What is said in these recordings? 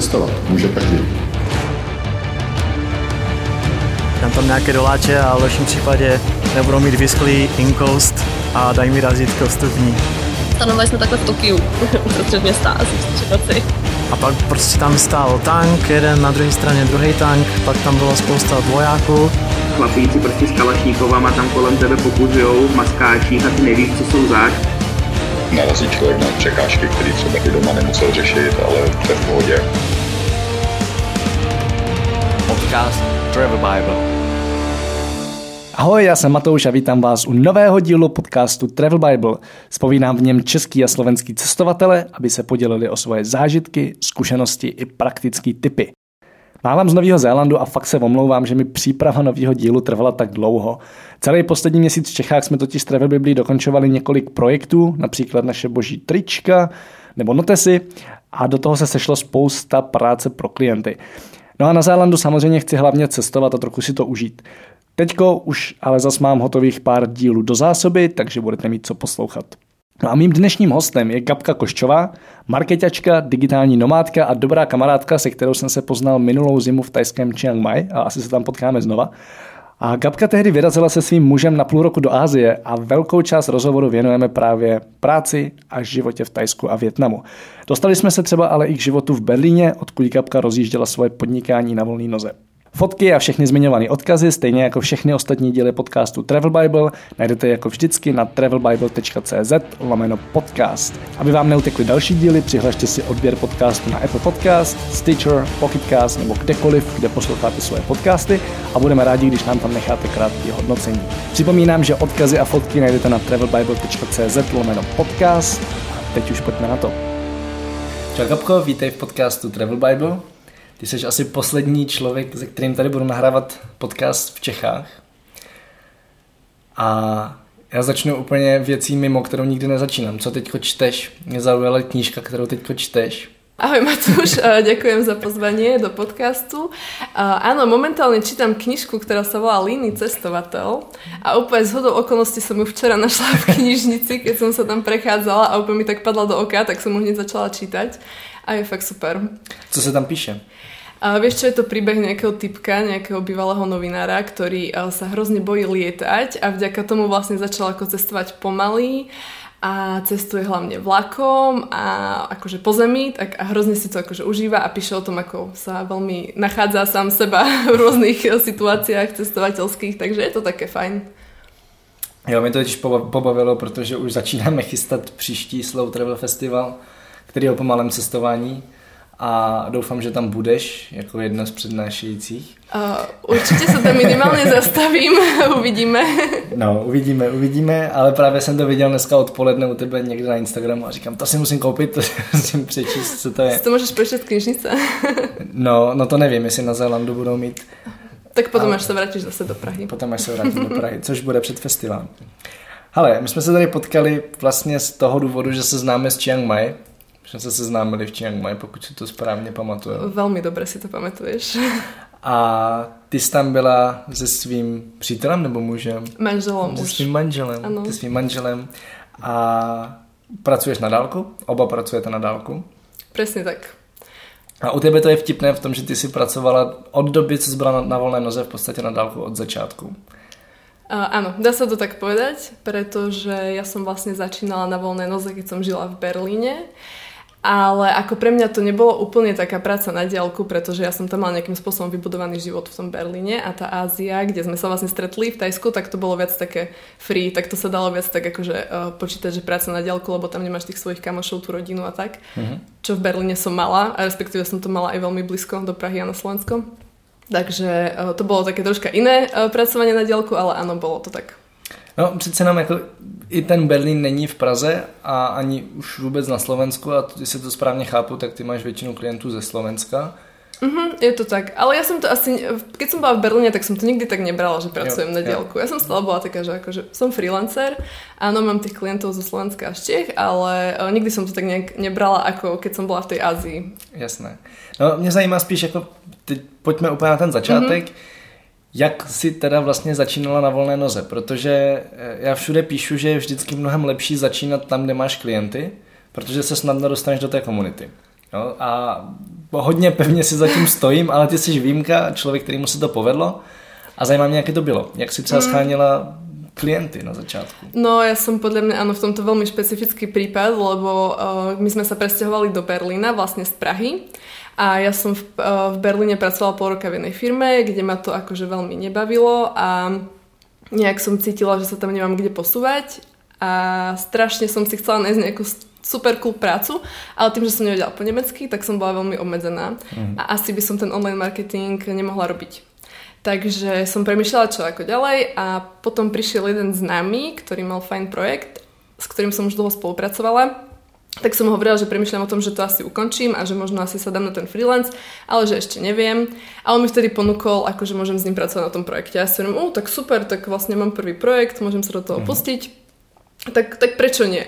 cestovat může každý. Dám tam nějaké doláče a v lepším případě nebudou mít vysklý inkoust a dají mi razítko vstupní. Stanovali jsme takhle v Tokiu, uprostřed města, asi v noci. A pak prostě tam stál tank, jeden na druhé straně druhý tank, pak tam bylo spousta vojáků. Chlapíci prostě s kalašníkovama tam kolem tebe pokuzujou v maskáčích a ty nevíš, co jsou zač. Narazí člověk na překážky, které třeba i doma nemusel řešit, ale to je v pohodě. Podcast Travel Bible. Ahoj, já jsem Matouš a vítám vás u nového dílu podcastu Travel Bible. Spovídám v něm český a slovenský cestovatele, aby se podělili o svoje zážitky, zkušenosti i praktické typy. Mávám z Nového Zélandu a fakt se omlouvám, že mi příprava nového dílu trvala tak dlouho. Celý poslední měsíc v Čechách jsme totiž s Travel dokončovali několik projektů, například naše boží trička nebo notesy a do toho se sešlo spousta práce pro klienty. No a na Zélandu samozřejmě chci hlavně cestovat a trochu si to užít. Teďko už ale zas mám hotových pár dílů do zásoby, takže budete mít co poslouchat. No a mým dnešním hostem je Gabka Koščová, marketačka, digitální nomádka a dobrá kamarádka, se kterou jsem se poznal minulou zimu v tajském Chiang Mai a asi se tam potkáme znova. A Gabka tehdy vyrazila se svým mužem na půl roku do Ázie a velkou část rozhovoru věnujeme právě práci a životě v Tajsku a Větnamu. Dostali jsme se třeba ale i k životu v Berlíně, odkud Gabka rozjížděla svoje podnikání na volný noze. Fotky a všechny zmiňované odkazy, stejně jako všechny ostatní díly podcastu Travel Bible, najdete jako vždycky na travelbible.cz lomeno podcast. Aby vám neutekly další díly, přihlašte si odběr podcastu na Apple Podcast, Stitcher, Pocketcast nebo kdekoliv, kde posloucháte svoje podcasty a budeme rádi, když nám tam necháte krátké hodnocení. Připomínám, že odkazy a fotky najdete na travelbible.cz lomeno podcast a teď už pojďme na to. Čau Gabko, vítej v podcastu Travel Bible. Ty jsi asi poslední člověk, se kterým tady budu nahrávat podcast v Čechách. A já začnu úplně věcí mimo, kterou nikdy nezačínám. Co teď čteš? Mě zaujala knížka, kterou teď čteš. Ahoj Matúš, ďakujem za pozvanie do podcastu. Áno, momentálne čítam knižku, ktorá sa volá Líny cestovateľ a úplne z hodou okolností som ju včera našla v knižnici, keď som sa tam prechádzala a úplne mi tak padla do oka, tak som ju hneď začala čítať a je fakt super. Co sa tam píše? A vieš čo, je to príbeh nejakého typka, nejakého bývalého novinára, ktorý sa hrozne bojí lietať a vďaka tomu vlastne začal ako cestovať pomaly a cestuje hlavne vlakom a akože po zemi tak a hrozne si to akože užíva a píše o tom, ako sa veľmi nachádza sám seba v rôznych situáciách cestovateľských, takže je to také fajn. Jo, mě to totiž pobavilo, protože už začínáme chystat příští Slow Travel Festival, který o pomalém cestování a doufám, že tam budeš jako jedna z přednášejících. Uh, určitě se tam minimálně zastavím, uvidíme. No, uvidíme, uvidíme, ale právě jsem to viděl dneska odpoledne u tebe někde na Instagramu a říkám, to si musím koupit, to si musím přečíst, co to je. To můžeš přečíst knižnice. no, no to nevím, jestli na Zélandu budou mít. Tak potom, ale... až se vrátíš zase do Prahy. Potom, až se vrátím do Prahy, což bude před festivalem. Ale my jsme se tady potkali vlastně z toho důvodu, že se známe s Chiang Mai, jsme se seznámili v Chiang Mai, pokud si to správně pamatuju. Velmi dobře si to pamatuješ. A ty jsi tam byla se svým přítelem nebo mužem? Manželem Se svým manželem. Ano. Se svým manželem. A pracuješ na dálku? Oba pracujete na dálku? Přesně tak. A u tebe to je vtipné v tom, že ty si pracovala od doby, co jsi byla na, na volné noze v podstatě na dálku od začátku. Uh, áno, dá sa to tak povedať, pretože ja som vlastne začínala na voľnej noze, keď som žila v Berlíne. Ale ako pre mňa to nebolo úplne taká práca na diálku, pretože ja som tam mala nejakým spôsobom vybudovaný život v tom Berlíne a tá Ázia, kde sme sa vlastne stretli v Tajsku, tak to bolo viac také free, tak to sa dalo viac tak akože uh, počítať, že práca na diálku, lebo tam nemáš tých svojich kamošov, tú rodinu a tak. Uh-huh. Čo v Berlíne som mala a respektíve som to mala aj veľmi blízko do Prahy a na Slovensko. Takže uh, to bolo také troška iné uh, pracovanie na diálku, ale áno, bolo to tak. No přece nám jako i ten Berlín není v Praze a ani už vůbec na Slovensku a jestli to správně chápu, tak ty máš většinu klientů ze Slovenska. Mm-hmm, je to tak. Ale ja som to asi, keď som bola v Berlíne, tak som to nikdy tak nebrala, že pracujem jo, na diálku. Ja som stále bola taká, že akože som freelancer, áno, mám tých klientov zo Slovenska a z Čech, ale uh, nikdy som to tak nejak nebrala, ako keď som bola v tej Ázii. Jasné. No, mě zajímá spíš, jako, teď pojďme úplně na ten začátek. Mm-hmm jak si teda vlastně začínala na volné noze? Protože eh, já všude píšu, že je vždycky mnohem lepší začínat tam, kde máš klienty, protože se snadno dostaneš do té komunity. Jo? A hodně pevně si zatím stojím, ale ty jsi výjimka, člověk, kterýmu se to povedlo. A zajímá mě, jak to bylo. Jak si třeba scháněla klienty na začátku? No ja som podľa mňa áno v tomto veľmi špecifický prípad, lebo uh, my sme sa presťahovali do Berlína vlastne z Prahy a ja som v, uh, v Berlíne pracovala pol roka v jednej firme, kde ma to akože veľmi nebavilo a nejak som cítila, že sa tam nemám kde posúvať a strašne som si chcela nájsť nejakú super cool prácu, ale tým, že som nevedela po nemecky, tak som bola veľmi obmedzená mm. a asi by som ten online marketing nemohla robiť. Takže som premyšľala, čo ako ďalej a potom prišiel jeden známy, ktorý mal fajn projekt, s ktorým som už dlho spolupracovala tak som hovorila, že premyšľam o tom, že to asi ukončím a že možno asi sa dám na ten freelance, ale že ešte neviem. A on mi vtedy ponúkol, akože môžem s ním pracovať na tom projekte. Ja si hovorím, tak super, tak vlastne mám prvý projekt, môžem sa do toho mm-hmm. pustiť. Tak, tak prečo nie?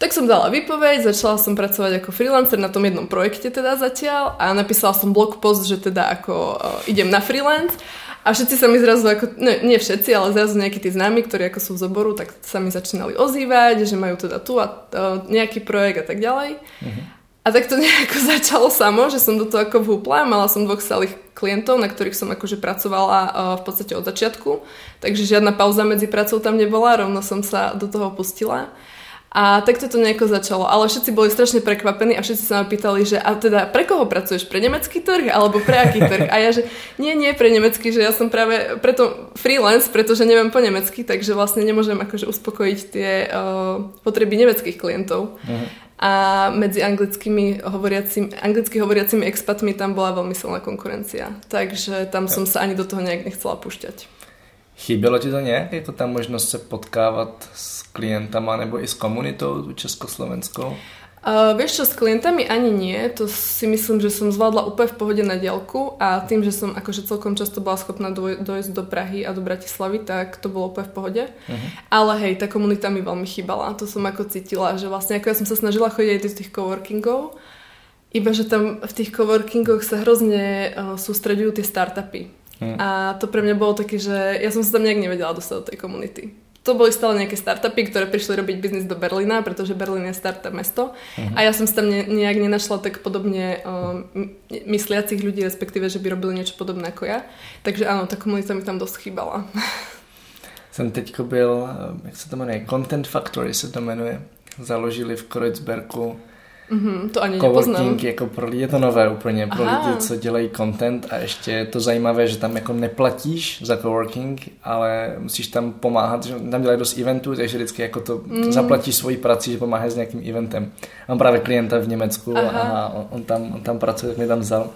Tak som dala výpoveď, začala som pracovať ako freelancer na tom jednom projekte teda zatiaľ a napísala som blog post, že teda ako uh, idem na freelance a všetci sa mi zrazu, ako, ne, nie všetci, ale zrazu nejakí tí známi, ktorí ako sú v zoboru, tak sa mi začínali ozývať, že majú teda tu a uh, nejaký projekt a tak ďalej. Uh-huh. A tak to nejako začalo samo, že som do toho ako vhúpla. Mala som dvoch stálych klientov, na ktorých som akože pracovala uh, v podstate od začiatku. Takže žiadna pauza medzi pracou tam nebola, rovno som sa do toho pustila. A takto to nejako začalo. Ale všetci boli strašne prekvapení a všetci sa ma pýtali, že a teda pre koho pracuješ? Pre nemecký trh alebo pre aký trh? A ja, že nie, nie pre nemecký, že ja som práve preto freelance, pretože neviem po nemecky, takže vlastne nemôžem akože uspokojiť tie uh, potreby nemeckých klientov. Uh-huh. A medzi anglickými hovoriacimi, anglicky hovoriacimi expatmi tam bola veľmi silná konkurencia. Takže tam som sa ani do toho nejak nechcela púšťať. Chybělo ti to nějak, jako ta možnost se potkávat s klientama nebo i s komunitou československou? Uh, vieš čo, s klientami ani nie, to si myslím, že som zvládla úplne v pohode na dielku a tým, že som akože celkom často bola schopná doj- dojsť do Prahy a do Bratislavy, tak to bolo úplne v pohode. Uh-huh. Ale hej, tá komunita mi veľmi chýbala, to som ako cítila, že vlastne ako ja som sa snažila chodiť aj do tých coworkingov, iba že tam v tých coworkingoch sa hrozne uh, sústredujú tie startupy. Hmm. A to pre mňa bolo také, že ja som sa tam nejak nevedela dostať do tej komunity. To boli stále nejaké startupy, ktoré prišli robiť biznis do Berlína, pretože Berlín je startup mesto. Uh-huh. A ja som tam ne, nejak nenašla tak podobne um, mysliacich ľudí, respektíve, že by robili niečo podobné ako ja. Takže áno, tá komunita mi tam dosť chýbala. Jsem teďko byl, jak se to jmenuje, Content Factory se to jmenuje. Založili v Kreuzbergu Mm-hmm, to ani nepoznám. jako pro lidi je to nové úplně, pro Aha. lidi, co dělají content a ještě je to zajímavé, že tam jako neplatíš za coworking, ale musíš tam pomáhat, že tam dělají dost eventů, takže vždycky jako to mm. zaplatíš svoji prací, že pomáháš s nějakým eventem. Mám právě klienta v Německu Aha. a on, on, tam, on tam pracuje, tak mě tam vzal.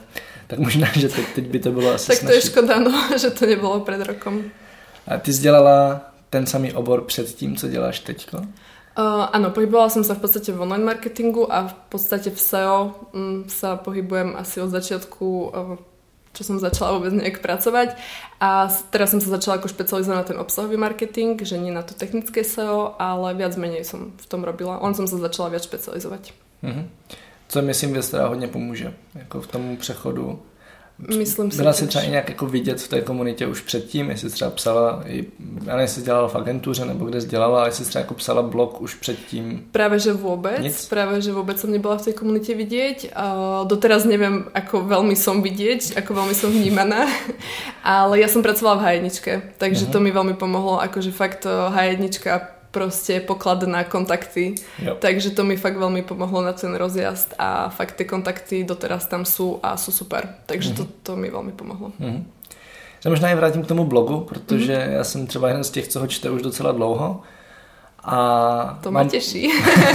Tak možná, že teď, teď by to bylo asi Tak to snažší. je škoda, no, že to nebylo před rokom. A ty jsi dělala ten samý obor před tím, co děláš teďko? Uh, áno, pohybovala som sa v podstate v online marketingu a v podstate v SEO um, sa pohybujem asi od začiatku, uh, čo som začala vôbec nejak pracovať. A teraz som sa začala ako špecializovať na ten obsahový marketing, že nie na to technické SEO, ale viac menej som v tom robila. On som sa začala viac špecializovať. Mm-hmm. Co myslím, věc, která hodně pomůže jako v tom přechodu Myslím si. Byla si třeba i nějak jako vidět v té komunitě už předtím, jestli třeba psala, i, já nevím, jestli dělala v agentuře nebo kde dělala, ale jestli třeba jako psala blog už předtím. Právě že vůbec, Nic? právě že vůbec jsem nebyla v té komunitě vidět. doteraz nevím, ako velmi som vidět, ako velmi som vnímaná, ale já jsem pracovala v hajedničke, takže uh-huh. to mi velmi pomohlo, akože fakt hajednička proste poklad na kontakty. Jo. Takže to mi fakt veľmi pomohlo na ten rozjazd a fakt tie kontakty doteraz tam sú a sú super. Takže mm-hmm. to, to mi veľmi pomohlo. Mm-hmm. Já možná i vrátím k tomu blogu, protože mm-hmm. já jsem třeba jeden z těch, co ho čte už docela dlouho. A to mám, těší.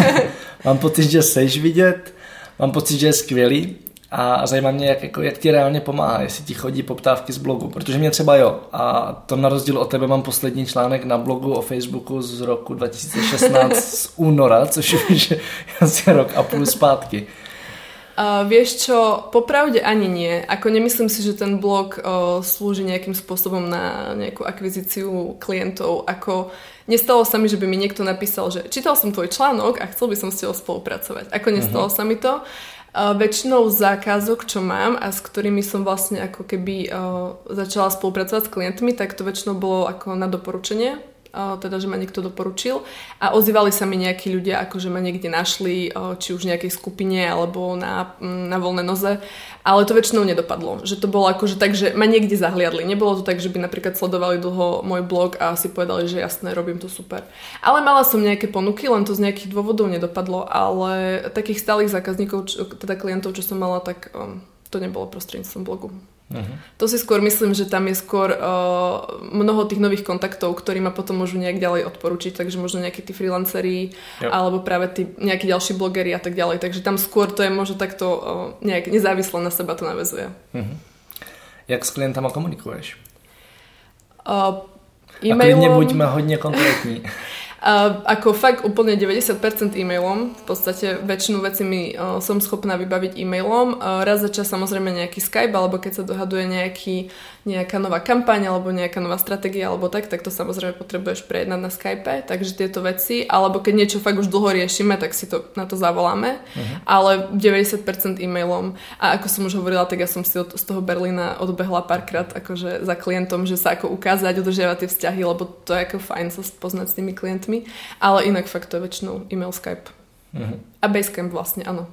mám pocit, že seš vidět, mám pocit, že je skvělý a zajímá mě, jak, jako, jak ti reálně pomáhá, jestli ti chodí poptávky z blogu, protože mě třeba jo. A to na rozdíl od tebe mám poslední článek na blogu o Facebooku z roku 2016 z února, což je asi rok a půl zpátky. Uh, vieš čo, popravde ani nie. Ako nemyslím si, že ten blog uh, slúži nejakým spôsobom na nejakú akvizíciu klientov. Ako nestalo sa mi, že by mi niekto napísal, že čítal som tvoj článok a chcel by som s tebou spolupracovať. Ako nestalo uh-huh. sa mi to. Väčšinou zákazok, čo mám a s ktorými som vlastne ako keby uh, začala spolupracovať s klientmi, tak to väčšinou bolo ako na doporučenie teda, že ma niekto doporučil a ozývali sa mi nejakí ľudia, ako že ma niekde našli, či už v nejakej skupine alebo na, na voľné noze, ale to väčšinou nedopadlo. Že to bolo ako, že tak, že ma niekde zahliadli. Nebolo to tak, že by napríklad sledovali dlho môj blog a si povedali, že jasné, robím to super. Ale mala som nejaké ponuky, len to z nejakých dôvodov nedopadlo, ale takých stálych zákazníkov, teda klientov, čo som mala, tak um, to nebolo prostredníctvom blogu. Uh-huh. To si skôr myslím, že tam je skôr uh, mnoho tých nových kontaktov, ktorí ma potom môžu nejak ďalej odporučiť, takže možno nejakí tí freelanceri yep. alebo práve tí nejakí ďalší blogeri a tak ďalej. Takže tam skôr to je možno takto uh, nejak nezávisle na seba to navezuje. Uh-huh. Jak s klientama komunikuješ? Uh, e-mailom... A klidne buďme hodně konkrétní. A ako fakt úplne 90% e-mailom, v podstate väčšinu vecí mi uh, som schopná vybaviť e-mailom. Uh, raz za čas samozrejme nejaký Skype, alebo keď sa dohaduje nejaký, nejaká nová kampaň, alebo nejaká nová stratégia, alebo tak, tak to samozrejme potrebuješ prejednať na Skype, takže tieto veci, alebo keď niečo fakt už dlho riešime, tak si to na to zavoláme, uh-huh. ale 90% e-mailom. A ako som už hovorila, tak ja som si od, z toho Berlína odbehla párkrát akože za klientom, že sa ako ukázať, udržiavať tie vzťahy, lebo to je ako fajn sa poznať s tými klientmi ale inak fakt to je väčšinou e-mail, Skype. Uh-huh. A Basecamp vlastne, áno.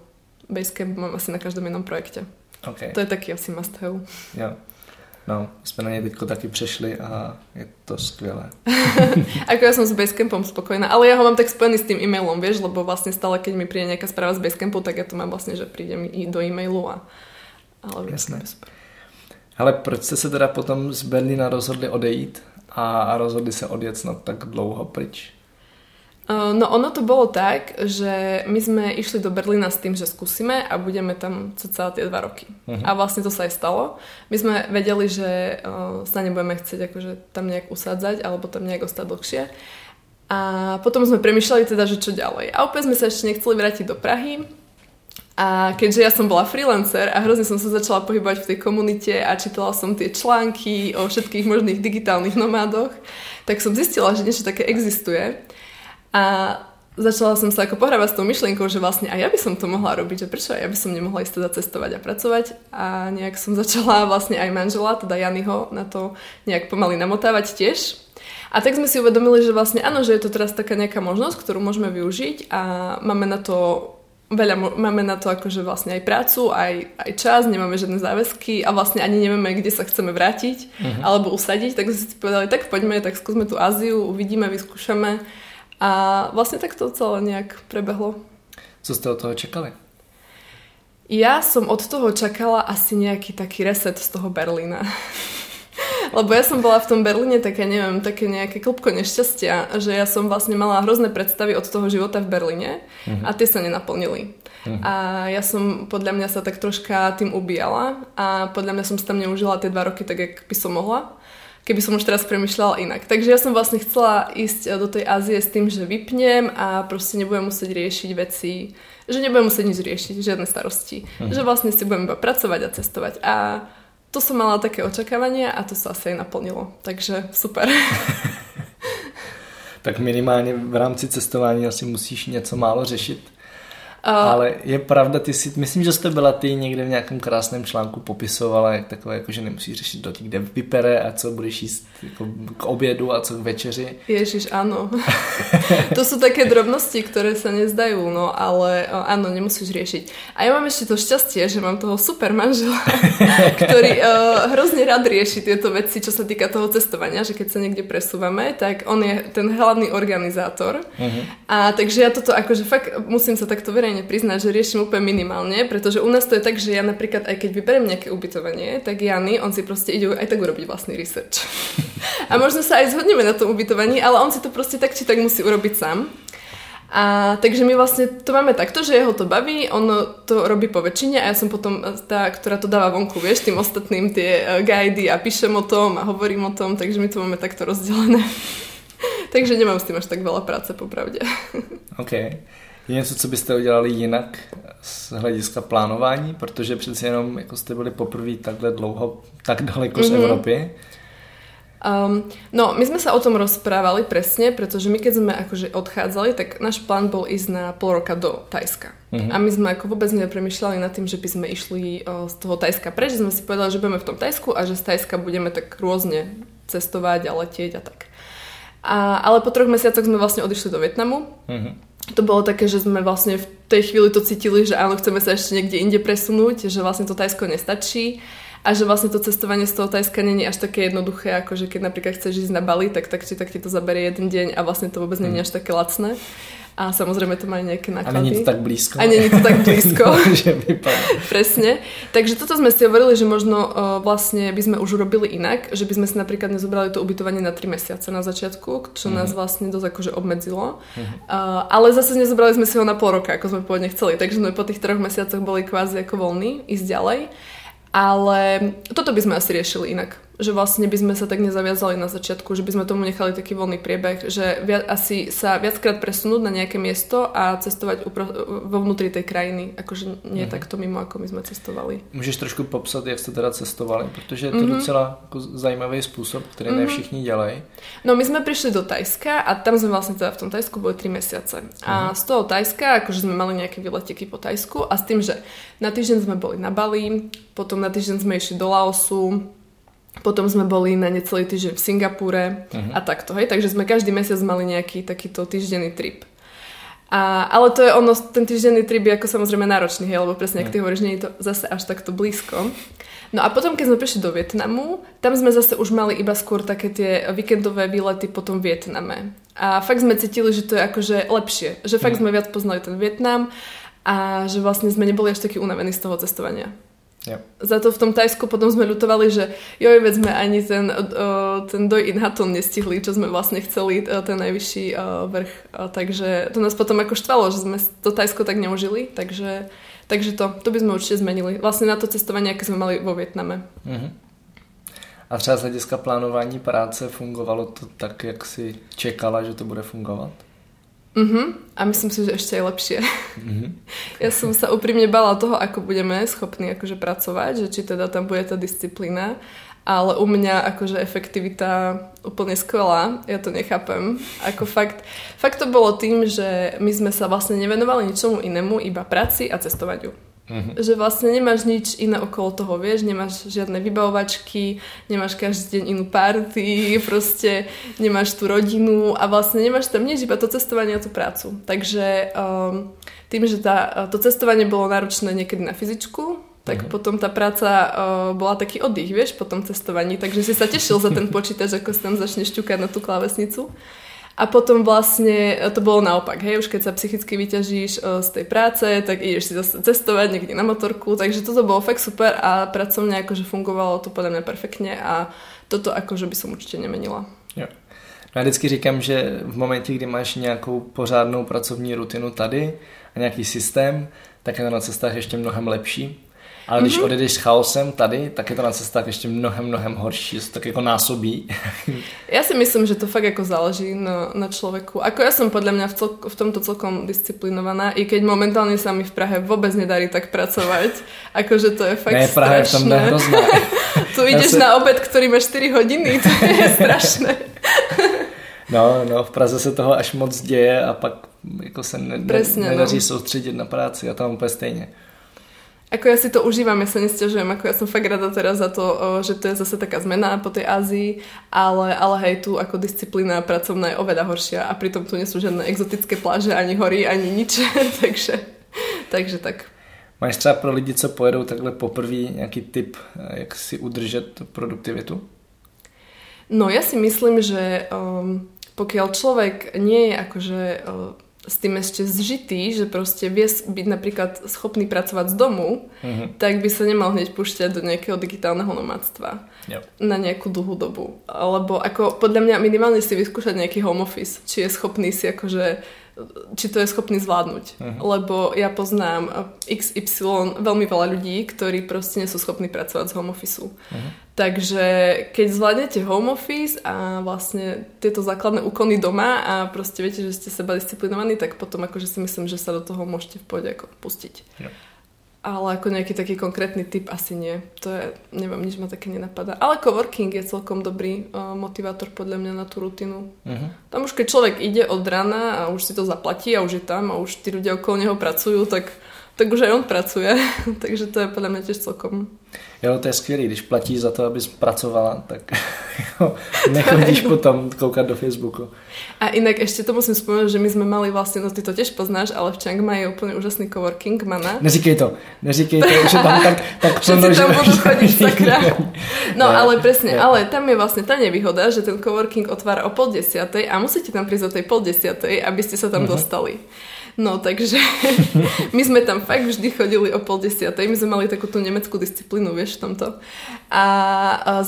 Basecamp mám asi na každom jednom projekte. Okay. To je taký asi must have. Jo. No, jsme na něj teďko taky přešli a je to skvělé. Ako ja som s Basecampom spokojná, ale ja ho mám tak spojený s tým e-mailom, vieš, lebo vlastne stále, keď mi príde nejaká správa z Basecampu, tak ja to mám vlastne, že príde mi do e-mailu a... Ale Jasné. Ale proč jste se teda potom z Berlína rozhodli odejít a rozhodli se odjet snad tak dlouho pryč? No ono to bolo tak, že my sme išli do Berlína s tým, že skúsime a budeme tam celé tie dva roky. Uh-huh. A vlastne to sa aj stalo. My sme vedeli, že uh, sa nebudeme chcieť akože tam nejak usádzať alebo tam nejak ostať dlhšie. A potom sme premyšľali teda, že čo ďalej. A opäť sme sa ešte nechceli vrátiť do Prahy. A keďže ja som bola freelancer a hrozne som sa začala pohybovať v tej komunite a čítala som tie články o všetkých možných digitálnych nomádoch, tak som zistila, že niečo také existuje. A začala som sa ako pohrávať s tou myšlienkou, že vlastne aj ja by som to mohla robiť, že prečo aj ja by som nemohla ísť teda cestovať a pracovať a nejak som začala vlastne aj manžela, teda Janyho, na to nejak pomaly namotávať tiež. A tak sme si uvedomili, že vlastne áno, že je to teraz taká nejaká možnosť, ktorú môžeme využiť a máme na to veľa, máme na to akože vlastne aj prácu, aj, aj čas, nemáme žiadne záväzky a vlastne ani nevieme, kde sa chceme vrátiť uh-huh. alebo usadiť, tak sme si povedali, tak poďme, tak skúsme tú Áziu, uvidíme, vyskúšame a vlastne tak to celé nejak prebehlo. Co ste od toho čakali? Ja som od toho čakala asi nejaký taký reset z toho Berlína. Lebo ja som bola v tom Berlíne také, neviem, také nejaké klopko nešťastia, že ja som vlastne mala hrozné predstavy od toho života v Berlíne uh-huh. a tie sa nenaplnili. Uh-huh. A ja som podľa mňa sa tak troška tým ubíjala a podľa mňa som si tam neužila tie dva roky tak, jak by som mohla keby som už teraz premyšľala inak. Takže ja som vlastne chcela ísť eh, do tej Ázie s tým, že vypnem a proste nebudem musieť riešiť veci, že nebudem musieť nič riešiť, žiadne starosti. Mhm. Že vlastne si budem iba pracovať a cestovať. A to som mala také očakávania a to sa asi aj naplnilo. Takže super. tak minimálně v rámci cestování asi musíš něco málo řešit Ale je pravda, ty si, myslím, že jste byla ty někde v nějakém krásném článku popisovala, jak takové, jako, že nemusíš řešit do kde vypere a co budeš jíst jako k obědu a co k večeři. Ježiš, áno. to sú také drobnosti, ktoré sa nezdajú, no ale áno, nemusíš riešiť. A ja mám ešte to šťastie, že mám toho super manžela, ktorý uh, hrozne rád rieši tieto veci, čo sa týka toho cestovania, že keď sa niekde presúvame, tak on je ten hlavný organizátor. Uh-huh. A takže ja toto akože fakt musím sa takto verejne otvorene priznať, že riešim úplne minimálne, pretože u nás to je tak, že ja napríklad aj keď vyberiem nejaké ubytovanie, tak Jany, on si proste ide aj tak urobiť vlastný research. A možno sa aj zhodneme na tom ubytovaní, ale on si to proste tak či tak musí urobiť sám. A takže my vlastne to máme takto, že jeho to baví, on to robí po väčšine a ja som potom tá, ktorá to dáva vonku, vieš, tým ostatným tie uh, guidy a píšem o tom a hovorím o tom, takže my to máme takto rozdelené. takže nemám s tým až tak veľa práce, popravde. OK. Je něco, co byste udělali jinak z hlediska plánování, protože přeci jenom jako jste byli poprvé takhle dlouho, tak daleko z mhm. Európy. Um, no, my sme sa o tom rozprávali presne, pretože my keď sme akože odchádzali, tak náš plán bol ísť na pol roka do Tajska. Mm-hmm. A my sme ako vôbec nepremýšľali nad tým, že by sme išli o, z toho Tajska preč, že sme si povedali, že budeme v tom Tajsku a že z Tajska budeme tak rôzne cestovať a letieť a tak. A, ale po troch mesiacoch sme vlastne odišli do Vietnamu. Mhm. To bolo také, že sme vlastne v tej chvíli to cítili, že áno, chceme sa ešte niekde inde presunúť, že vlastne to Tajsko nestačí a že vlastne to cestovanie z toho Tajska není až také jednoduché, ako že keď napríklad chceš ísť na Bali, tak, tak, či tak ti to zaberie jeden deň a vlastne to vôbec není až také lacné. A samozrejme to má nejaké A náklady. není to tak blízko. A není to tak blízko. Presne. Takže toto sme si hovorili, že možno uh, vlastne by sme už urobili inak, že by sme si napríklad nezobrali to ubytovanie na 3 mesiace na začiatku, čo nás vlastne dosť akože obmedzilo. Uh, ale zase nezobrali sme si ho na pol roka, ako sme pôvodne chceli, takže sme po tých troch mesiacoch boli kvázi ako voľní ísť ďalej. Ale toto by sme asi riešili inak. Že vlastne by sme sa tak nezaviazali na začiatku, že by sme tomu nechali taký voľný priebeh, že viac, asi sa viackrát presunúť na nejaké miesto a cestovať upro- vo vnútri tej krajiny. Akože nie Mhm. takto mimo, ako my sme cestovali. Můžeš trošku popsat, jak jste teda cestovali, protože je to Mhm. docela jako zajímavý způsob, který ne všichni dělají. No my sme prišli do Tajska a tam sme vlastne teda v tom Tajsku boli 3 mesiace. A z toho Tajska, akože sme mali nejaké výleteky po Tajsku a s tým, že na týždeň sme boli na Bali, potom na týždeň sme išli do Laosu, potom sme boli na necelý týždeň v Singapúre a takto, hej. Takže sme každý mesiac mali nejaký takýto týždenný trip. A, ale to je ono, ten týždenný trip je ako samozrejme náročný, hej, lebo presne, ak ty hovoríš, nie je to zase až takto blízko. No a potom, keď sme prišli do Vietnamu, tam sme zase už mali iba skôr také tie víkendové výlety po tom Vietname. A fakt sme cítili, že to je akože lepšie, že fakt sme viac poznali ten Vietnam a že vlastne sme neboli až takí unavení z toho cestovania. Jo. Za to v tom Tajsku potom sme ľutovali, že joj, veď sme ani ten, o, ten Doj In Haton nestihli, čo sme vlastne chceli, o, ten najvyšší o, vrch. Takže to nás potom ako štvalo, že sme to Tajsko tak neužili, takže, takže to, to by sme určite zmenili. Vlastne na to cestovanie, aké sme mali vo Vietname. Mhm. A třeba z hlediska plánování práce fungovalo to tak, jak si čekala, že to bude fungovat? Mhm. A myslím si, že ešte aj lepšie. Ja som sa úprimne bala toho, ako budeme schopní akože pracovať, že či teda tam bude tá disciplína, ale u mňa akože efektivita úplne skvelá, ja to nechápem. Ako fakt, fakt to bolo tým, že my sme sa vlastne nevenovali ničomu inému, iba práci a cestovaniu. Mm-hmm. Že vlastne nemáš nič iné okolo toho, vieš, nemáš žiadne vybavovačky, nemáš každý deň inú party, proste nemáš tú rodinu a vlastne nemáš tam nič, iba to cestovanie a tú prácu. Takže um, tým, že tá, to cestovanie bolo náročné niekedy na fyzičku, tak potom tá práca uh, bola taký oddych, vieš, po tom cestovaní, takže si sa tešil za ten počítač, ako si tam začne šťukať na tú klávesnicu. A potom vlastne to bolo naopak, hej, už keď sa psychicky vyťažíš uh, z tej práce, tak ideš si zase cestovať niekde na motorku, takže toto bolo fakt super a pracovne akože fungovalo to podľa mňa perfektne a toto akože by som určite nemenila. Jo. No vždycky říkám, že v momentě, kdy máš nějakou pořádnou pracovní rutinu tady a nějaký systém, tak je to na cestách ještě mnohem lepší. Ale když mm-hmm. odejdeš s chaosem tady, tak je to na cestách ještě mnohem, mnohem horší. Se to tak jako násobí. Ja si myslím, že to fakt ako záleží na, na človeku. Ako ja som podľa mňa v, celk, v tomto celkom disciplinovaná, i keď momentálne sa mi v Prahe vôbec nedarí tak pracovať. Akože to je fakt ne, Praha je v tom strašné. hrozná. tu ideš si- na obed, ktorý má 4 hodiny, to je strašné. No, no, v Praze se toho až moc děje a pak jako se ne, ne, Presne, nedaří no. soustředit na práci a tam úplně stejně. Ako ja si to užívam, ja sa nestiažujem, ako ja som fakt rada teraz za to, o, že to je zase taká zmena po tej Ázii, ale, ale hej, tu ako disciplína pracovná je oveľa horšia a pritom tu nie sú žiadne exotické pláže, ani hory, ani nič, takže, takže tak. Máš třeba pro lidi, co pojedou takhle poprvé nějaký tip, eh, jak si udržet produktivitu? No ja si myslím, že um, pokiaľ človek nie je akože uh, s tým ešte zžitý, že proste vie byť napríklad schopný pracovať z domu, Mhm. tak by sa nemal hneď púšťať do nejakého digitálneho nomádstva Jo. na nejakú dlhú dobu. Lebo ako podľa mňa minimálne si vyskúšať nejaký home office, či je schopný si akože či to je schopný zvládnuť. Mhm. Lebo ja poznám eh, XY veľmi veľa ľudí, ktorí proste nie sú schopní pracovať z home officeu. Mhm. Takže keď zvládnete home office a vlastne tieto základné úkony doma a proste viete, že ste seba disciplinovaní, tak potom akože si myslím, že sa do toho môžete v pohode ako pustiť. Jo. Ale ako nejaký taký konkrétny typ asi nie. To je, neviem, nič ma také nenapadá. Ale coworking je celkom dobrý uh, motivátor podľa mňa na tú rutinu. Mhm. Tam už keď človek ide od rana a už si to zaplatí a už je tam a už tí ľudia okolo neho pracujú, tak tak už aj on pracuje, takže to je podľa mňa tiež celkom. Jo, to je skvělý, když platí za to, abys pracovala, tak jo, nechodíš potom koukat do Facebooku. A inak ešte to musím spomenúť, že my sme mali vlastne, no ty to tiež poznáš, ale v Chiang Mai je úplne úžasný coworking, mana. Neříkej to, neříkej to, že tam tak, tak Všetci tam budú chodiť, sakra. No ne, ale presne, ne. ale tam je vlastne tá nevýhoda, že ten coworking otvára o pol desiatej a musíte tam prísť o tej pol desiatej, aby ste sa tam uh-huh. dostali. No takže my sme tam fakt vždy chodili o pol desiatej. My sme mali takú tú nemeckú disciplínu, vieš, v tomto. A,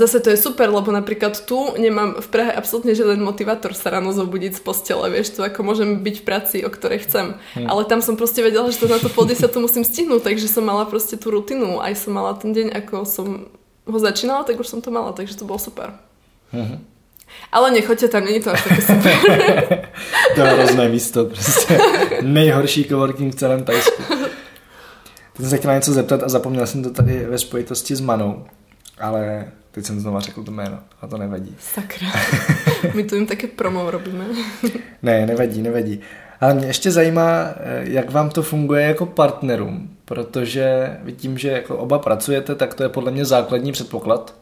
zase to je super, lebo napríklad tu nemám v Prahe absolútne žiaden motivátor sa ráno zobudiť z postele, vieš, tu ako môžem byť v práci, o ktorej chcem. Hmm. Ale tam som proste vedela, že to na to pol desiatu musím stihnúť, takže som mala proste tú rutinu. Aj som mala ten deň, ako som ho začínala, tak už som to mala, takže to bolo super. Hmm. Ale nechoďte tam, není to až také super. to je hrozné místo, prostě nejhorší coworking v celém Tajsku. Teď jsem se chtěl něco zeptat a zapomněl jsem to tady ve spojitosti s Manou, ale teď jsem znova řekl to jméno a to nevadí. Sakra, my tu jim také promo robíme. ne, nevadí, nevadí. Ale mě ještě zajímá, eh, jak vám to funguje jako partnerům, protože vidím, že jako oba pracujete, tak to je podle mě základní předpoklad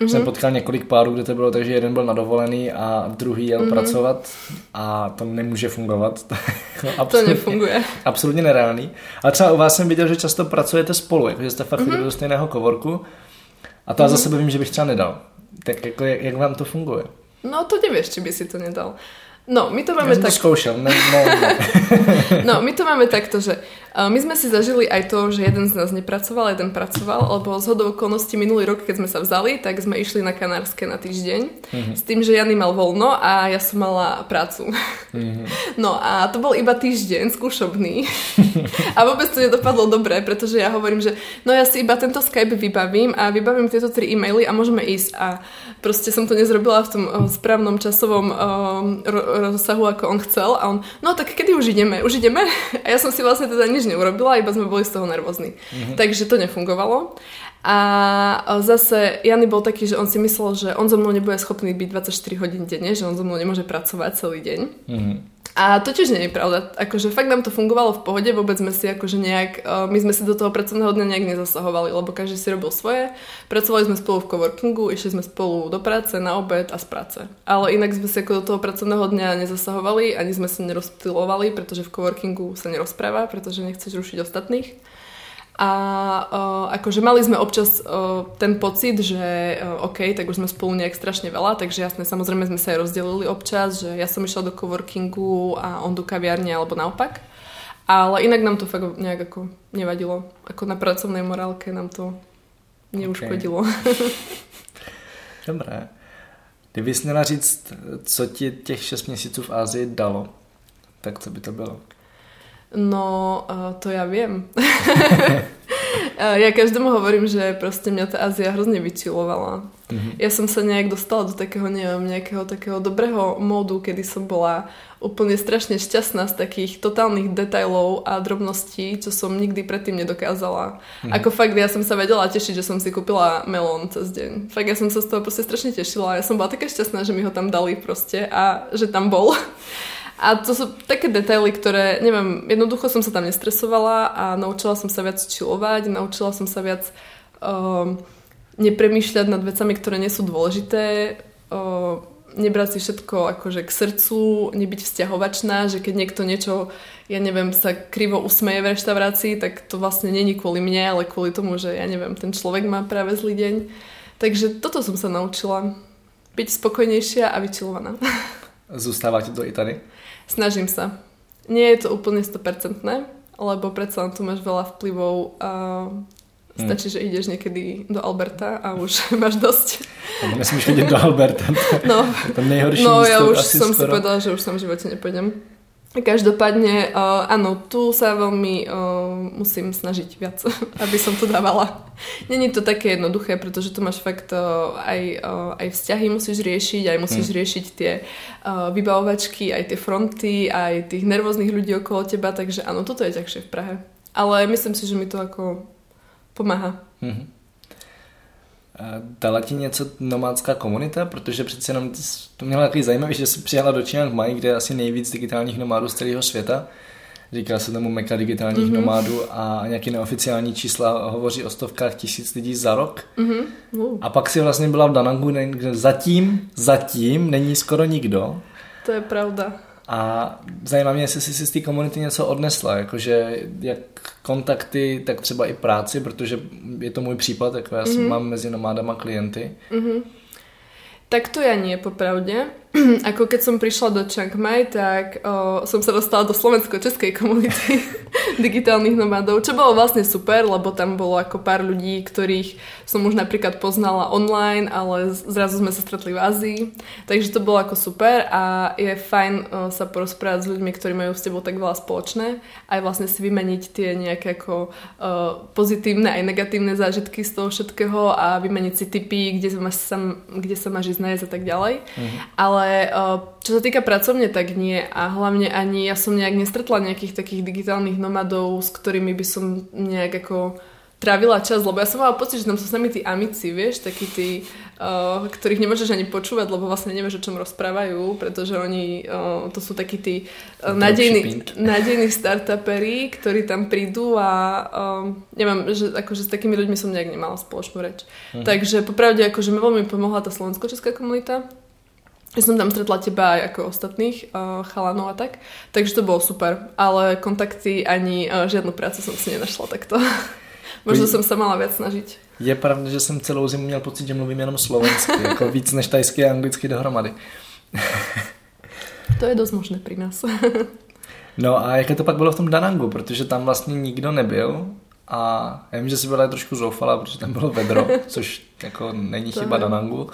Mm-hmm. Jsem potkal několik párů, kde to bylo tak, že jeden byl na dovolený a druhý jel mm-hmm. pracovat a to nemůže fungovat. to, to nefunguje. Absolutně nereálný. Ale třeba u vás jsem viděl, že často pracujete spolu, jako že jste fakt mm-hmm. do stejného kovorku a to mm-hmm. já za sebe vím, že bych třeba nedal. Tak jako jak, jak vám to funguje? No to nevieš, či by si to nedal. No, my to máme ja tak... skúšal, ne, ne, ne. no, my to máme takto, že uh, my sme si zažili aj to, že jeden z nás nepracoval, jeden pracoval, lebo z hodou okolností minulý rok, keď sme sa vzali, tak sme išli na Kanárske na týždeň, mm-hmm. s tým, že Jany mal voľno a ja som mala prácu. Mm-hmm. No a to bol iba týždeň skúšobný a vôbec to nedopadlo dobre, pretože ja hovorím, že no ja si iba tento Skype vybavím a vybavím tieto tri e-maily a môžeme ísť a proste som to nezrobila v tom uh, správnom časovom uh, rozsahu, ako on chcel a on, no tak kedy už ideme? Už ideme? A ja som si vlastne teda nič neurobila, iba sme boli z toho nervózni. Mm-hmm. Takže to nefungovalo. A zase Jany bol taký, že on si myslel, že on so mnou nebude schopný byť 24 hodín denne, že on so mnou nemôže pracovať celý deň. Mm-hmm. A to tiež nie je pravda. Akože fakt nám to fungovalo v pohode, vôbec sme si akože nejak, uh, my sme si do toho pracovného dňa nejak nezasahovali, lebo každý si robil svoje. Pracovali sme spolu v coworkingu, išli sme spolu do práce, na obed a z práce. Ale inak sme si ako do toho pracovného dňa nezasahovali, ani sme sa nerozptilovali, pretože v coworkingu sa nerozpráva, pretože nechceš rušiť ostatných. A uh, akože mali sme občas uh, ten pocit, že uh, OK, tak už sme spolu nejak strašne veľa, takže jasne, samozrejme sme sa aj rozdelili občas, že ja som išla do coworkingu a on do kaviarne alebo naopak. Ale inak nám to fakt nejak ako nevadilo. Ako na pracovnej morálke nám to neuškodilo. Okay. Dobré. Kdybys měla říct, co ti těch 6 měsíců v Ázii dalo, tak co by to bylo? No, to ja viem. ja každému hovorím, že proste mňa tá Ázia hrozne vyčilovala. Mm-hmm. Ja som sa nejak dostala do takého, neviem, nejakého takého dobrého módu, kedy som bola úplne strašne šťastná z takých totálnych detailov a drobností, čo som nikdy predtým nedokázala. Mm-hmm. Ako fakt, ja som sa vedela tešiť, že som si kúpila melón cez deň. Fakt, ja som sa z toho proste strašne tešila. Ja som bola taká šťastná, že mi ho tam dali proste a že tam bol. A to sú také detaily, ktoré, neviem, jednoducho som sa tam nestresovala a naučila som sa viac čilovať, naučila som sa viac um, nepremýšľať nad vecami, ktoré nie sú dôležité, um, nebrať si všetko akože k srdcu, nebyť vzťahovačná, že keď niekto niečo, ja neviem, sa krivo usmeje v reštaurácii, tak to vlastne není kvôli mne, ale kvôli tomu, že ja neviem, ten človek má práve zlý deň. Takže toto som sa naučila. Byť spokojnejšia a vyčilovaná. Zostávate do i tady? Snažím sa. Nie je to úplne 100%, lebo predsa tu máš veľa vplyvov a stačí, hmm. že ideš niekedy do Alberta a už máš dosť. No, nesmíš vidieť do Alberta. No, to nejhorší no ja už som skoro. si povedala, že už tam v živote nepôjdem. Každopádne, uh, áno, tu sa veľmi uh, musím snažiť viac, aby som to dávala. Není to také jednoduché, pretože tu máš fakt uh, aj, uh, aj vzťahy musíš riešiť, aj musíš hmm. riešiť tie uh, vybavovačky, aj tie fronty, aj tých nervóznych ľudí okolo teba, takže áno, toto je ťažšie v Prahe. Ale myslím si, že mi to ako pomáha. Hmm. Dala ti něco nomádská komunita? Protože přece jenom to měla takový zajímavý, že jsi přijela do Chiang Mai, kde je asi nejvíc digitálních nomádů z celého světa. Říká se tomu meka digitálních mm-hmm. nomádů a nějaký neoficiální čísla hovoří o stovkách tisíc lidí za rok. Mm-hmm. Uh. A pak si vlastně byla v Danangu, kde zatím, zatím není skoro nikdo. To je pravda. A zajímá mě, jestli jsi si z té komunity něco odnesla, jakože jak kontakty, tak třeba i práci, protože je to můj případ, jako já mm-hmm. mám mezi nomádama klienty. Mm-hmm. Tak to ja nie, popravde. Ako keď som prišla do Chiang Mai, tak o, som sa dostala do slovensko-českej komunity digitálnych nomádov, čo bolo vlastne super, lebo tam bolo ako pár ľudí, ktorých som už napríklad poznala online, ale zrazu sme sa stretli v Ázii. Takže to bolo ako super a je fajn o, sa porozprávať s ľuďmi, ktorí majú s tebou tak veľa spoločné, aj vlastne si vymeniť tie nejaké ako o, pozitívne aj negatívne zážitky z toho všetkého a vymeniť si typy, kde, sa, kde sa máš ísť nájsť a tak ďalej. Mm-hmm. Ale ale čo sa týka pracovne, tak nie. A hlavne ani ja som nejak nestretla nejakých takých digitálnych nomadov, s ktorými by som nejak ako trávila čas, lebo ja som mala pocit, že tam sú s nami tí amici, vieš, takí tí, uh, ktorých nemôžeš ani počúvať, lebo vlastne nevieš, o čom rozprávajú, pretože oni, uh, to sú takí tí uh, nádejní, nádejní startuperi, ktorí tam prídu a uh, neviem, že akože s takými ľuďmi som nejak nemala spoločnú reč. Mhm. Takže popravde, akože mi veľmi pomohla tá slovensko-česká komunita, ja som tam stretla teba aj ako ostatných uh, chalanov a tak, takže to bolo super, ale kontakty ani uh, žiadnu prácu som si nenašla takto. Možno jsem se mala viac snažiť. Je pravda, že jsem celou zimu měl pocit, že mluvím jenom slovensky, jako víc než tajsky a anglicky dohromady. to je dost možné pri nás. no a jaké to pak bylo v tom Danangu, protože tam vlastně nikdo nebyl a já vím, že si byla trošku zoufala, protože tam bylo vedro, což jako není chyba Danangu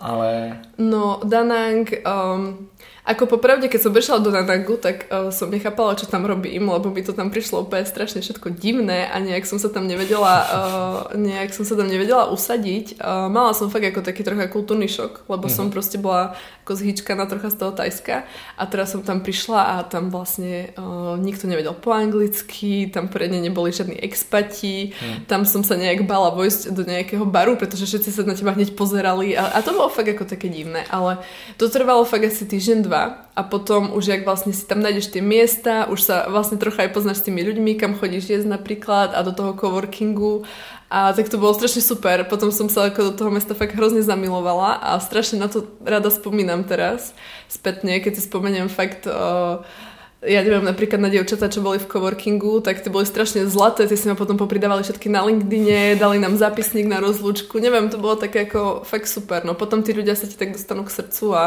ale... No, Danang, um, ako popravde, keď som prišla do Danangu, tak uh, som nechápala, čo tam robím, lebo mi to tam prišlo úplne strašne všetko divné a nejak som sa tam nevedela, uh, nejak som sa tam nevedela usadiť. Uh, mala som fakt ako taký trocha kultúrny šok, lebo mm-hmm. som proste bola ako zhyčkaná trocha z toho Tajska a teraz som tam prišla a tam vlastne uh, nikto nevedel po anglicky, tam poriadne neboli žiadni expati, mm. tam som sa nejak bala vojsť do nejakého baru, pretože všetci sa na teba hneď pozerali a, a to bolo fakt ako také divné, ale to trvalo fakt asi týždeň, dva a potom už jak vlastne si tam nájdeš tie miesta, už sa vlastne trocha aj poznáš s tými ľuďmi, kam chodíš jesť napríklad a do toho coworkingu. A tak to bolo strašne super. Potom som sa ako do toho mesta fakt hrozne zamilovala a strašne na to rada spomínam teraz spätne, keď si spomeniem fakt uh, ja neviem, napríklad na dievčatá, čo boli v coworkingu, tak tie boli strašne zlaté, tie si ma potom popridávali všetky na LinkedIne, dali nám zápisník na rozlúčku, neviem, to bolo také ako fakt super, no potom tí ľudia sa ti tak dostanú k srdcu a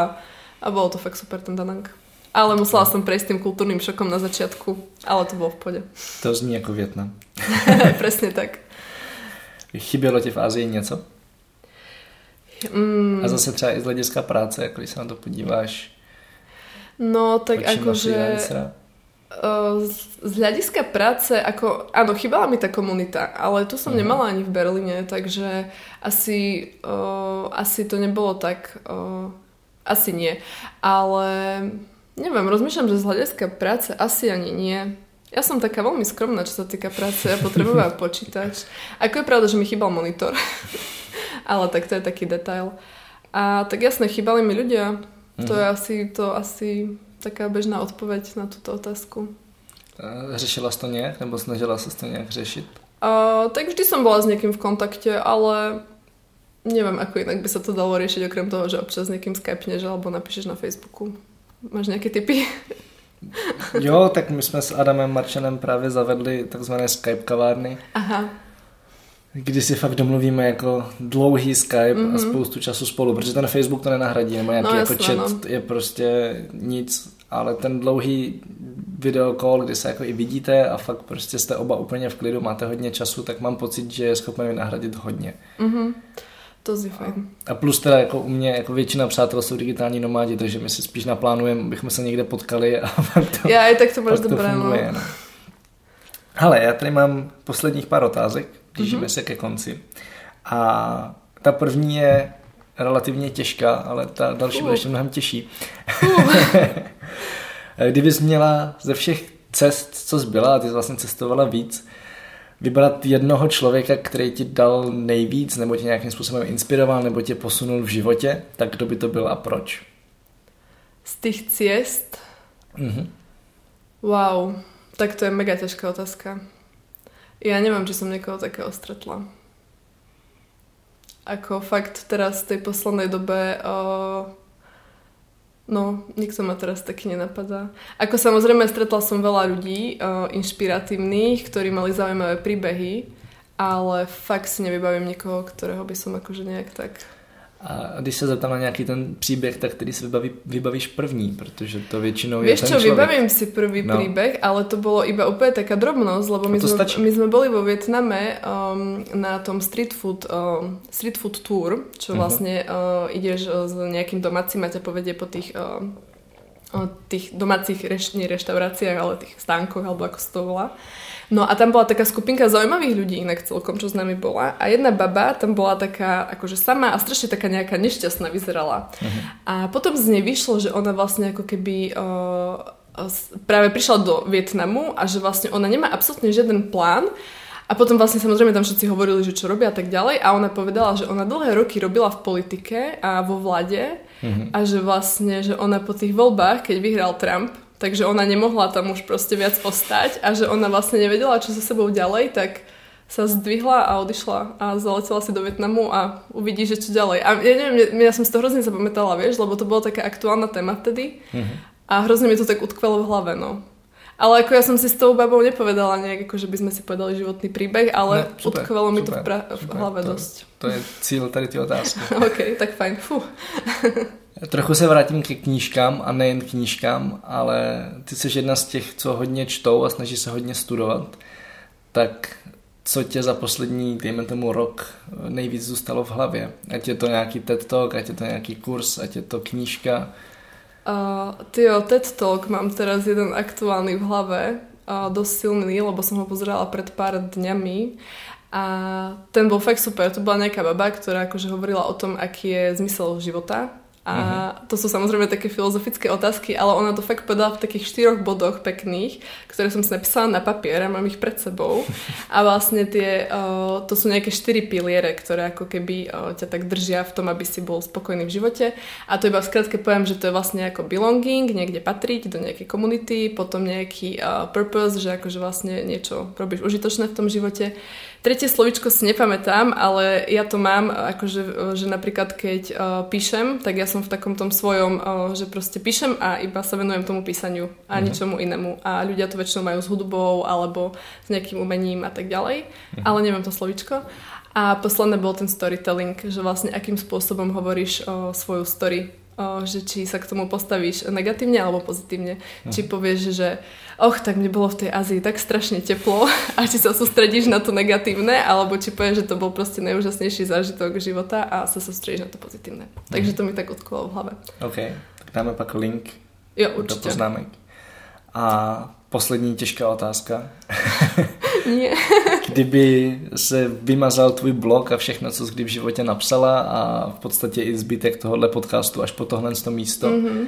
a bolo to fakt super ten Danang. Ale musela som prejsť tým kultúrnym šokom na začiatku, ale to bolo v pode. To zní jako Vietnam. Presne tak. Chybělo ti v Ázii něco? Mm. A zase třeba i z hlediska práce, jako když se na to podíváš. No, tak akože... Z hľadiska práce, ako, áno, chýbala mi tá komunita, ale tu som uh-huh. nemala ani v Berlíne, takže asi, uh, asi to nebolo tak uh, asi nie. Ale neviem, rozmýšľam, že z hľadiska práce asi ani nie. Ja som taká veľmi skromná, čo sa týka práce. Ja potrebujem počítač. Ako je pravda, že mi chýbal monitor. Ale tak to je taký detail. A tak jasne, chýbali mi ľudia. To je mhm. asi, to asi taká bežná odpoveď na túto otázku. Řešila jsi to nějak, nebo snažila se to nějak řešit? Uh, tak vždy som bola s niekým v kontakte, ale neviem, ako inak by sa to dalo riešiť, okrem toho, že občas niekým skypneš alebo napíšeš na Facebooku. Máš nejaké tipy? Jo, tak my jsme s Adamem Marčanem právě zavedli takzvané Skype kavárny. Aha. Kdy si fakt domluvíme jako dlouhý Skype mm-hmm. a mhm. spoustu času spolu, protože ten Facebook to nenahradí, nebo nějaký no, jako jasné, chat no. je prostě nic, ale ten dlouhý video call, kdy se jako i vidíte a fakt prostě jste oba úplně v klidu, máte hodně času, tak mám pocit, že je schopný nahradit hodně. Mm-hmm. To je fajn. A plus teda jako u mě jako většina přátel jsou digitální nomádi, takže my si spíš naplánujeme, bychom se někde potkali a to, Já i tak to máš dobré, no. no. Hele, já tady mám posledních pár otázek, blížíme mm-hmm. se ke konci. A ta první je relativně těžká, ale ta další uh. bude ještě mnohem těžší. Uh. Kdybys měla ze všech cest, co zbyla, a ty jsi vlastně cestovala víc, vybrat jednoho člověka, který ti dal nejvíc, nebo tě nějakým způsobem inspiroval, nebo tě posunul v životě, tak kdo by to byl a proč? Z těch cest? Mm-hmm. Wow, tak to je mega ťažká otázka. Ja neviem, či som niekoho takého stretla. Ako fakt teraz v tej poslednej dobe uh, no, nikto ma teraz taky nenapadá. Ako samozrejme stretla som veľa ľudí uh, inšpiratívnych, ktorí mali zaujímavé príbehy, ale fakt si nevybavím nikoho, ktorého by som akože nejak tak a když se zeptám na nějaký ten příběh, tak který si vybaví, vybavíš první, protože to většinou Vieš je ten čo, člověk. vybavím si prvý No. príbeh, ale to bolo iba úplne taká drobnosť, lebo my sme, stačí. my sme boli vo Vietname um, na tom street food, um, street food tour, čo Mhm. vlastne uh, ideš uh, s nejakým domácim a ťa povedie po tých, uh, uh, tých domácich reš, nie reštauráciách, ale tých stánkoch, alebo ako sa to volá. No a tam bola taká skupinka zaujímavých ľudí inak celkom, čo s nami bola. A jedna baba tam bola taká akože sama a strašne taká nejaká nešťastná vyzerala. A potom z nej vyšlo, že ona vlastne ako keby uh, práve prišla do Vietnamu a že vlastne ona nemá absolútne žiaden plán a potom vlastne samozrejme tam všetci hovorili, že čo robia a tak ďalej. A ona povedala, že ona dlhé roky robila v politike a vo vlade a že vlastne, že ona po tých voľbách, keď vyhral Trump, takže ona nemohla tam už proste viac ostať. A že ona vlastne nevedela, čo so sebou ďalej, tak sa zdvihla a odišla a zaletela si do Vietnamu a uvidí, že čo ďalej. A ja neviem, ja som si to hrozne zapamätala, vieš, lebo to bola taká aktuálna téma vtedy. A hrozne mi to tak utkvelo v hlave, no. Ale ako ja som si s tou babou nepovedala nejak, ako že by sme si povedali životný príbeh, ale Ne, super, utkvelo mi to super, v, pra- v super, hlave to- dosť. To je cíl tady ty otázky. OK, tak fajn. Fú. Trochu se vrátím ke knížkám a nejen knížkám, ale ty jsi jedna z těch, co hodně čtou a snaží se hodně studovat. Tak co tě za poslední, dejme tomu rok, nejvíc zůstalo v hlavě? Ať je to nějaký TED Talk, ať je to nějaký kurz, ať je to knížka. Uh, tyjo, TED Talk mám teraz jeden aktuálny v hlave, uh, dosť silný, lebo som ho pozerala pred pár dňami a ten bol fakt super. To bola nejaká baba, ktorá akože hovorila o tom, aký je zmysel života a uh-huh. to sú samozrejme také filozofické otázky, ale ona to fakt povedala v takých štyroch bodoch pekných, ktoré som si napísala na papier a mám ich pred sebou. A vlastne tie, uh, to sú nejaké štyri piliere, ktoré ako keby uh, ťa tak držia v tom, aby si bol spokojný v živote. A to iba v skratke poviem, že to je vlastne ako belonging, niekde patriť do nejakej komunity, potom nejaký uh, purpose, že akože vlastne niečo robíš užitočné v tom živote. Tretie slovičko si nepamätám, ale ja to mám, akože, že napríklad keď uh, píšem, tak ja som v takom tom svojom, uh, že proste píšem a iba sa venujem tomu písaniu a uh-huh. ničomu inému. A ľudia to väčšinou majú s hudbou alebo s nejakým umením a tak ďalej, uh-huh. ale neviem to slovičko. A posledné bol ten storytelling, že vlastne akým spôsobom hovoríš o svoju story, že či sa k tomu postavíš negatívne alebo pozitívne. Uh-huh. Či povieš, že och, tak mne bolo v tej Ázii tak strašne teplo a či sa sústredíš na to negatívne, alebo či povieš, že to bol proste najúžasnejší zážitok života a sa sústredíš na to pozitívne. Takže to mi tak utkolo v hlave. OK, tak dáme pak link Jo, do určite. poznámek. A poslední těžká otázka. Nie. Kdyby se vymazal tvůj blog a všechno, co jsi kdy v životě napsala a v podstatě i zbytek tohohle podcastu až po tohle to místo mm-hmm.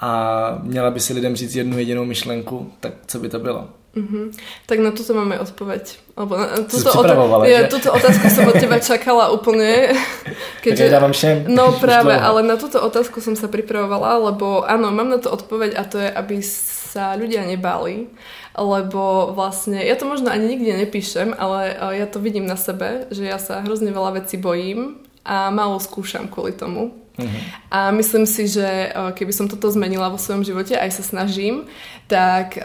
a měla by si lidem říct jednu jedinou myšlenku, tak co by to bylo? Mm-hmm. Tak na toto máme odpoveď. Alebo na, túto, pripravovala, ja, túto otázku som od teba čakala úplne. Tak ja dávam všem. No práve, ale na túto otázku som sa pripravovala, lebo áno, mám na to odpoveď a to je, aby sa ľudia nebáli, lebo vlastne, ja to možno ani nikde nepíšem, ale eh, ja to vidím na sebe, že ja sa hrozne veľa vecí bojím a málo skúšam kvôli tomu. A myslím si, že eh, keby som toto zmenila vo svojom živote, aj sa snažím, tak eh,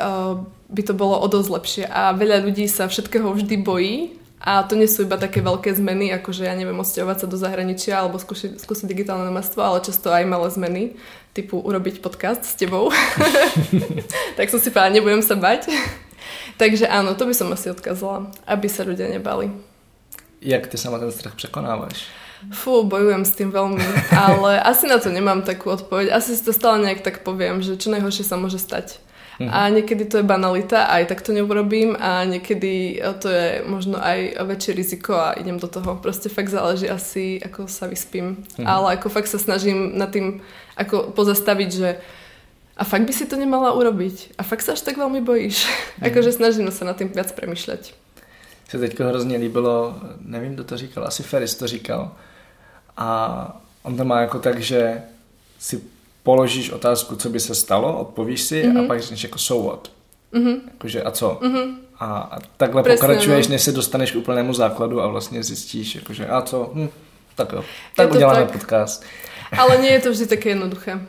by to bolo o dosť lepšie. A veľa ľudí sa všetkého vždy bojí a to nie sú iba také veľké zmeny, ako že ja neviem, odsťahovať sa do zahraničia alebo skúsiť, skúsiť digitálne nomadstvo, ale často aj malé zmeny, typu urobiť podcast s tebou. tak som si povedala, nebudem sa bať. Takže áno, to by som asi odkazala, aby sa ľudia nebali. Jak ty sama ten strach překonáváš? Fú, bojujem s tým veľmi, ale asi na to nemám takú odpoveď. Asi si to stále nejak tak poviem, že čo najhoršie sa môže stať. A niekedy to je banalita, aj tak to neurobím a niekedy to je možno aj väčšie riziko a idem do toho. Proste fakt záleží asi, ako sa vyspím. Ale ako fakt sa snažím nad tým ako pozastaviť, že a fakt by si to nemala urobiť. A fakt sa až tak veľmi bojíš. akože snažím sa nad tým viac premyšľať. Se teďko hrozně líbilo, nevím, kdo to říkal, asi Ferris to říkal. A on to má jako tak, že si položíš otázku, co by se stalo, odpovíš si mm-hmm. a pak řekneš jako so what. Mm-hmm. Jakože a co? Mm-hmm. A, a takhle Presne, pokračuješ, no. než se dostaneš k úplnému základu a vlastně zjistíš, jakože a co? Hm, tak jo, tak uděláme tak. podcast. Ale nie je to vždy také jednoduché.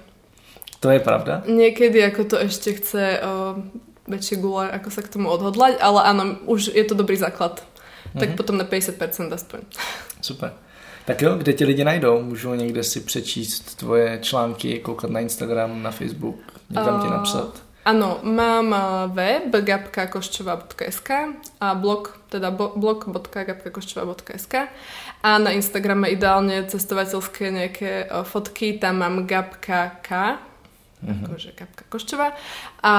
To je pravda? Niekedy ako to ešte chce o, väčšie gule, ako sa k tomu odhodlať, ale áno, už je to dobrý základ. Tak mm-hmm. potom na 50% aspoň. Super. Tak jo, kde ti lidi najdou? Můžou někde si přečíst tvoje články, koukat na Instagram, na Facebook, někam uh, ti napsat? Áno, mám web gabkakoščova.sk a blog, teda blog.gabkakoščova.sk a na Instagrame ideálne cestovateľské nejaké fotky, tam mám gabka.k mm-hmm. akože Kapka Koščová. A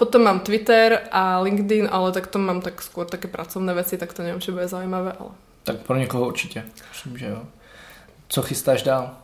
potom mám Twitter a LinkedIn, ale tak to mám tak skôr také pracovné veci, tak to neviem, či bude zaujímavé, ale... Tak pro někoho určitě. Myslím, že jo. Co chystáš dál?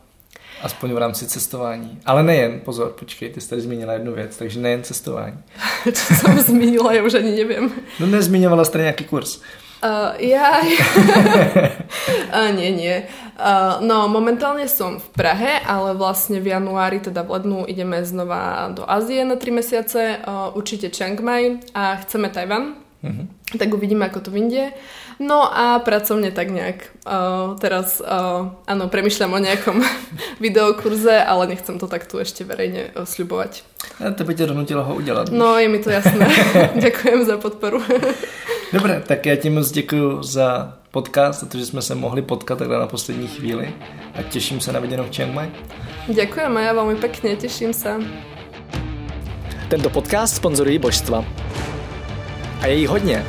Aspoň v rámci cestování. Ale nejen, pozor, počkej, ty jsi tady zmínila jednu věc, takže nejen cestování. Co jsem zmínila, já už ani nevím. No nezmíňovala jste nějaký kurz. Uh, ja... uh, nie, nie. Uh, no, momentálne som v Prahe, ale vlastne v januári, teda v lednu, ideme znova do Ázie na 3 mesiace. Uh, určite Chiang Mai a chceme Tajvan. Uh-huh. Tak uvidíme, ako to vyjde. No a pracovne tak nejak. Uh, teraz, uh, áno, premyšľam o nejakom videokurze, ale nechcem to tak tu ešte verejne uh, sľubovať. Ja tebe ťa donutilo ho udělat. No, je mi to jasné. Ďakujem za podporu. Dobré, tak já ti moc děkuji za podcast, za to, že jsme se mohli potkat takhle na poslední chvíli a těším se na viděnou v Chiang Mai. Ďakujem a ja veľmi pekne, teším sa. Tento podcast sponzorují božstva. A je jich hodně.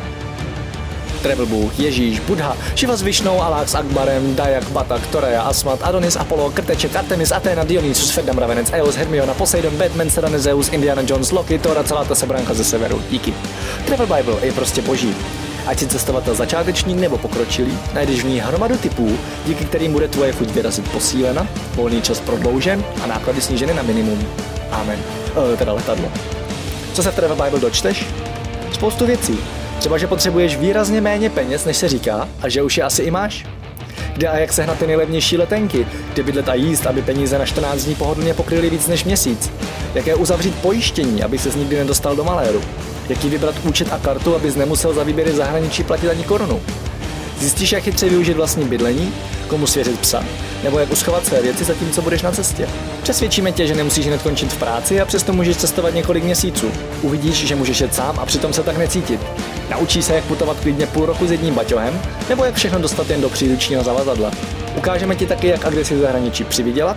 Travel Bůh, Ježíš, Buddha, Šiva s Višnou, Alák s Akbarem, Dajak, Batak, Toreja, Asmat, Adonis, Apollo, Krteček, Artemis, Athena, Dionysus, Ferdam, Ravenec, Eos, Hermiona, Poseidon, Batman, Serena, Zeus, Indiana Jones, Loki, Thor a celá ta sebranka ze severu. Díky. Travel Bible je prostě boží. Ať si cestovatel začáteční nebo pokročilý, najdeš v ní hromadu typů, díky kterým bude tvoje chuť vyrazit posílena, volný čas prodloužen a náklady sníženy na minimum. Amen. E, teda letadlo. Co se v Travel Bible dočteš? Spoustu věcí, Třeba, že potřebuješ výrazně méně peněz, než se říká, a že už je asi i máš? Kde a jak sehnat ty nejlevnější letenky, kde bydlet a jíst, aby peníze na 14 dní pohodlně pokryly víc než měsíc? Jaké uzavřít pojištění, aby se nikdy nedostal do maléru? Jaký vybrat účet a kartu, abys nemusel za výběry zahraničí platit ani korunu? Zjistíš, jak chytře využít vlastní bydlení, komu svěřit psa, nebo jak uschovat své věci zatímco budeš na cestě. Přesvědčíme tě, že nemusíš hned končit v práci a přesto můžeš cestovat několik měsíců. Uvidíš, že můžeš jet sám a přitom se tak necítit. Naučí se, jak putovat klidně půl roku s jedním baťohem, nebo jak všechno dostat jen do příručního zavazadla. Ukážeme ti taky, jak a kde si v zahraničí přivydělat,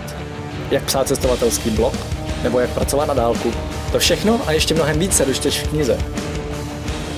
jak psát cestovatelský blog, nebo jak pracovat na dálku. To všechno a ještě mnohem víc se dočteš v knize.